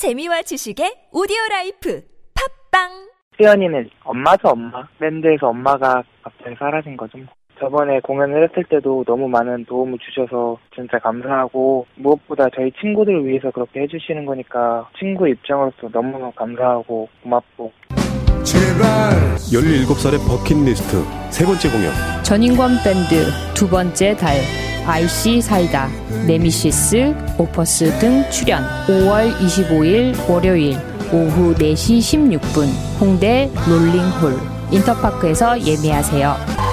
재미와 지식의 오디오 라이프 팟빵! 수연이는 엄마죠 엄마 밴드에서 엄마가 갑자기 사라진 거죠. 뭐. 저번에 공연을 했을 때도 너무 많은 도움을 주셔서 진짜 감사하고 무엇보다 저희 친구들을 위해서 그렇게 해주시는 거니까 친구 입장으로서 너무 감사하고 고맙고. 17살의 버킷리스트 세 번째 공연. 전인권 밴드 두 번째 달 IC 사이다 네미시스 오퍼스 등 출연 5월 25일 월요일 오후 4시 16분 홍대 롤링홀 인터파크에서 예매하세요.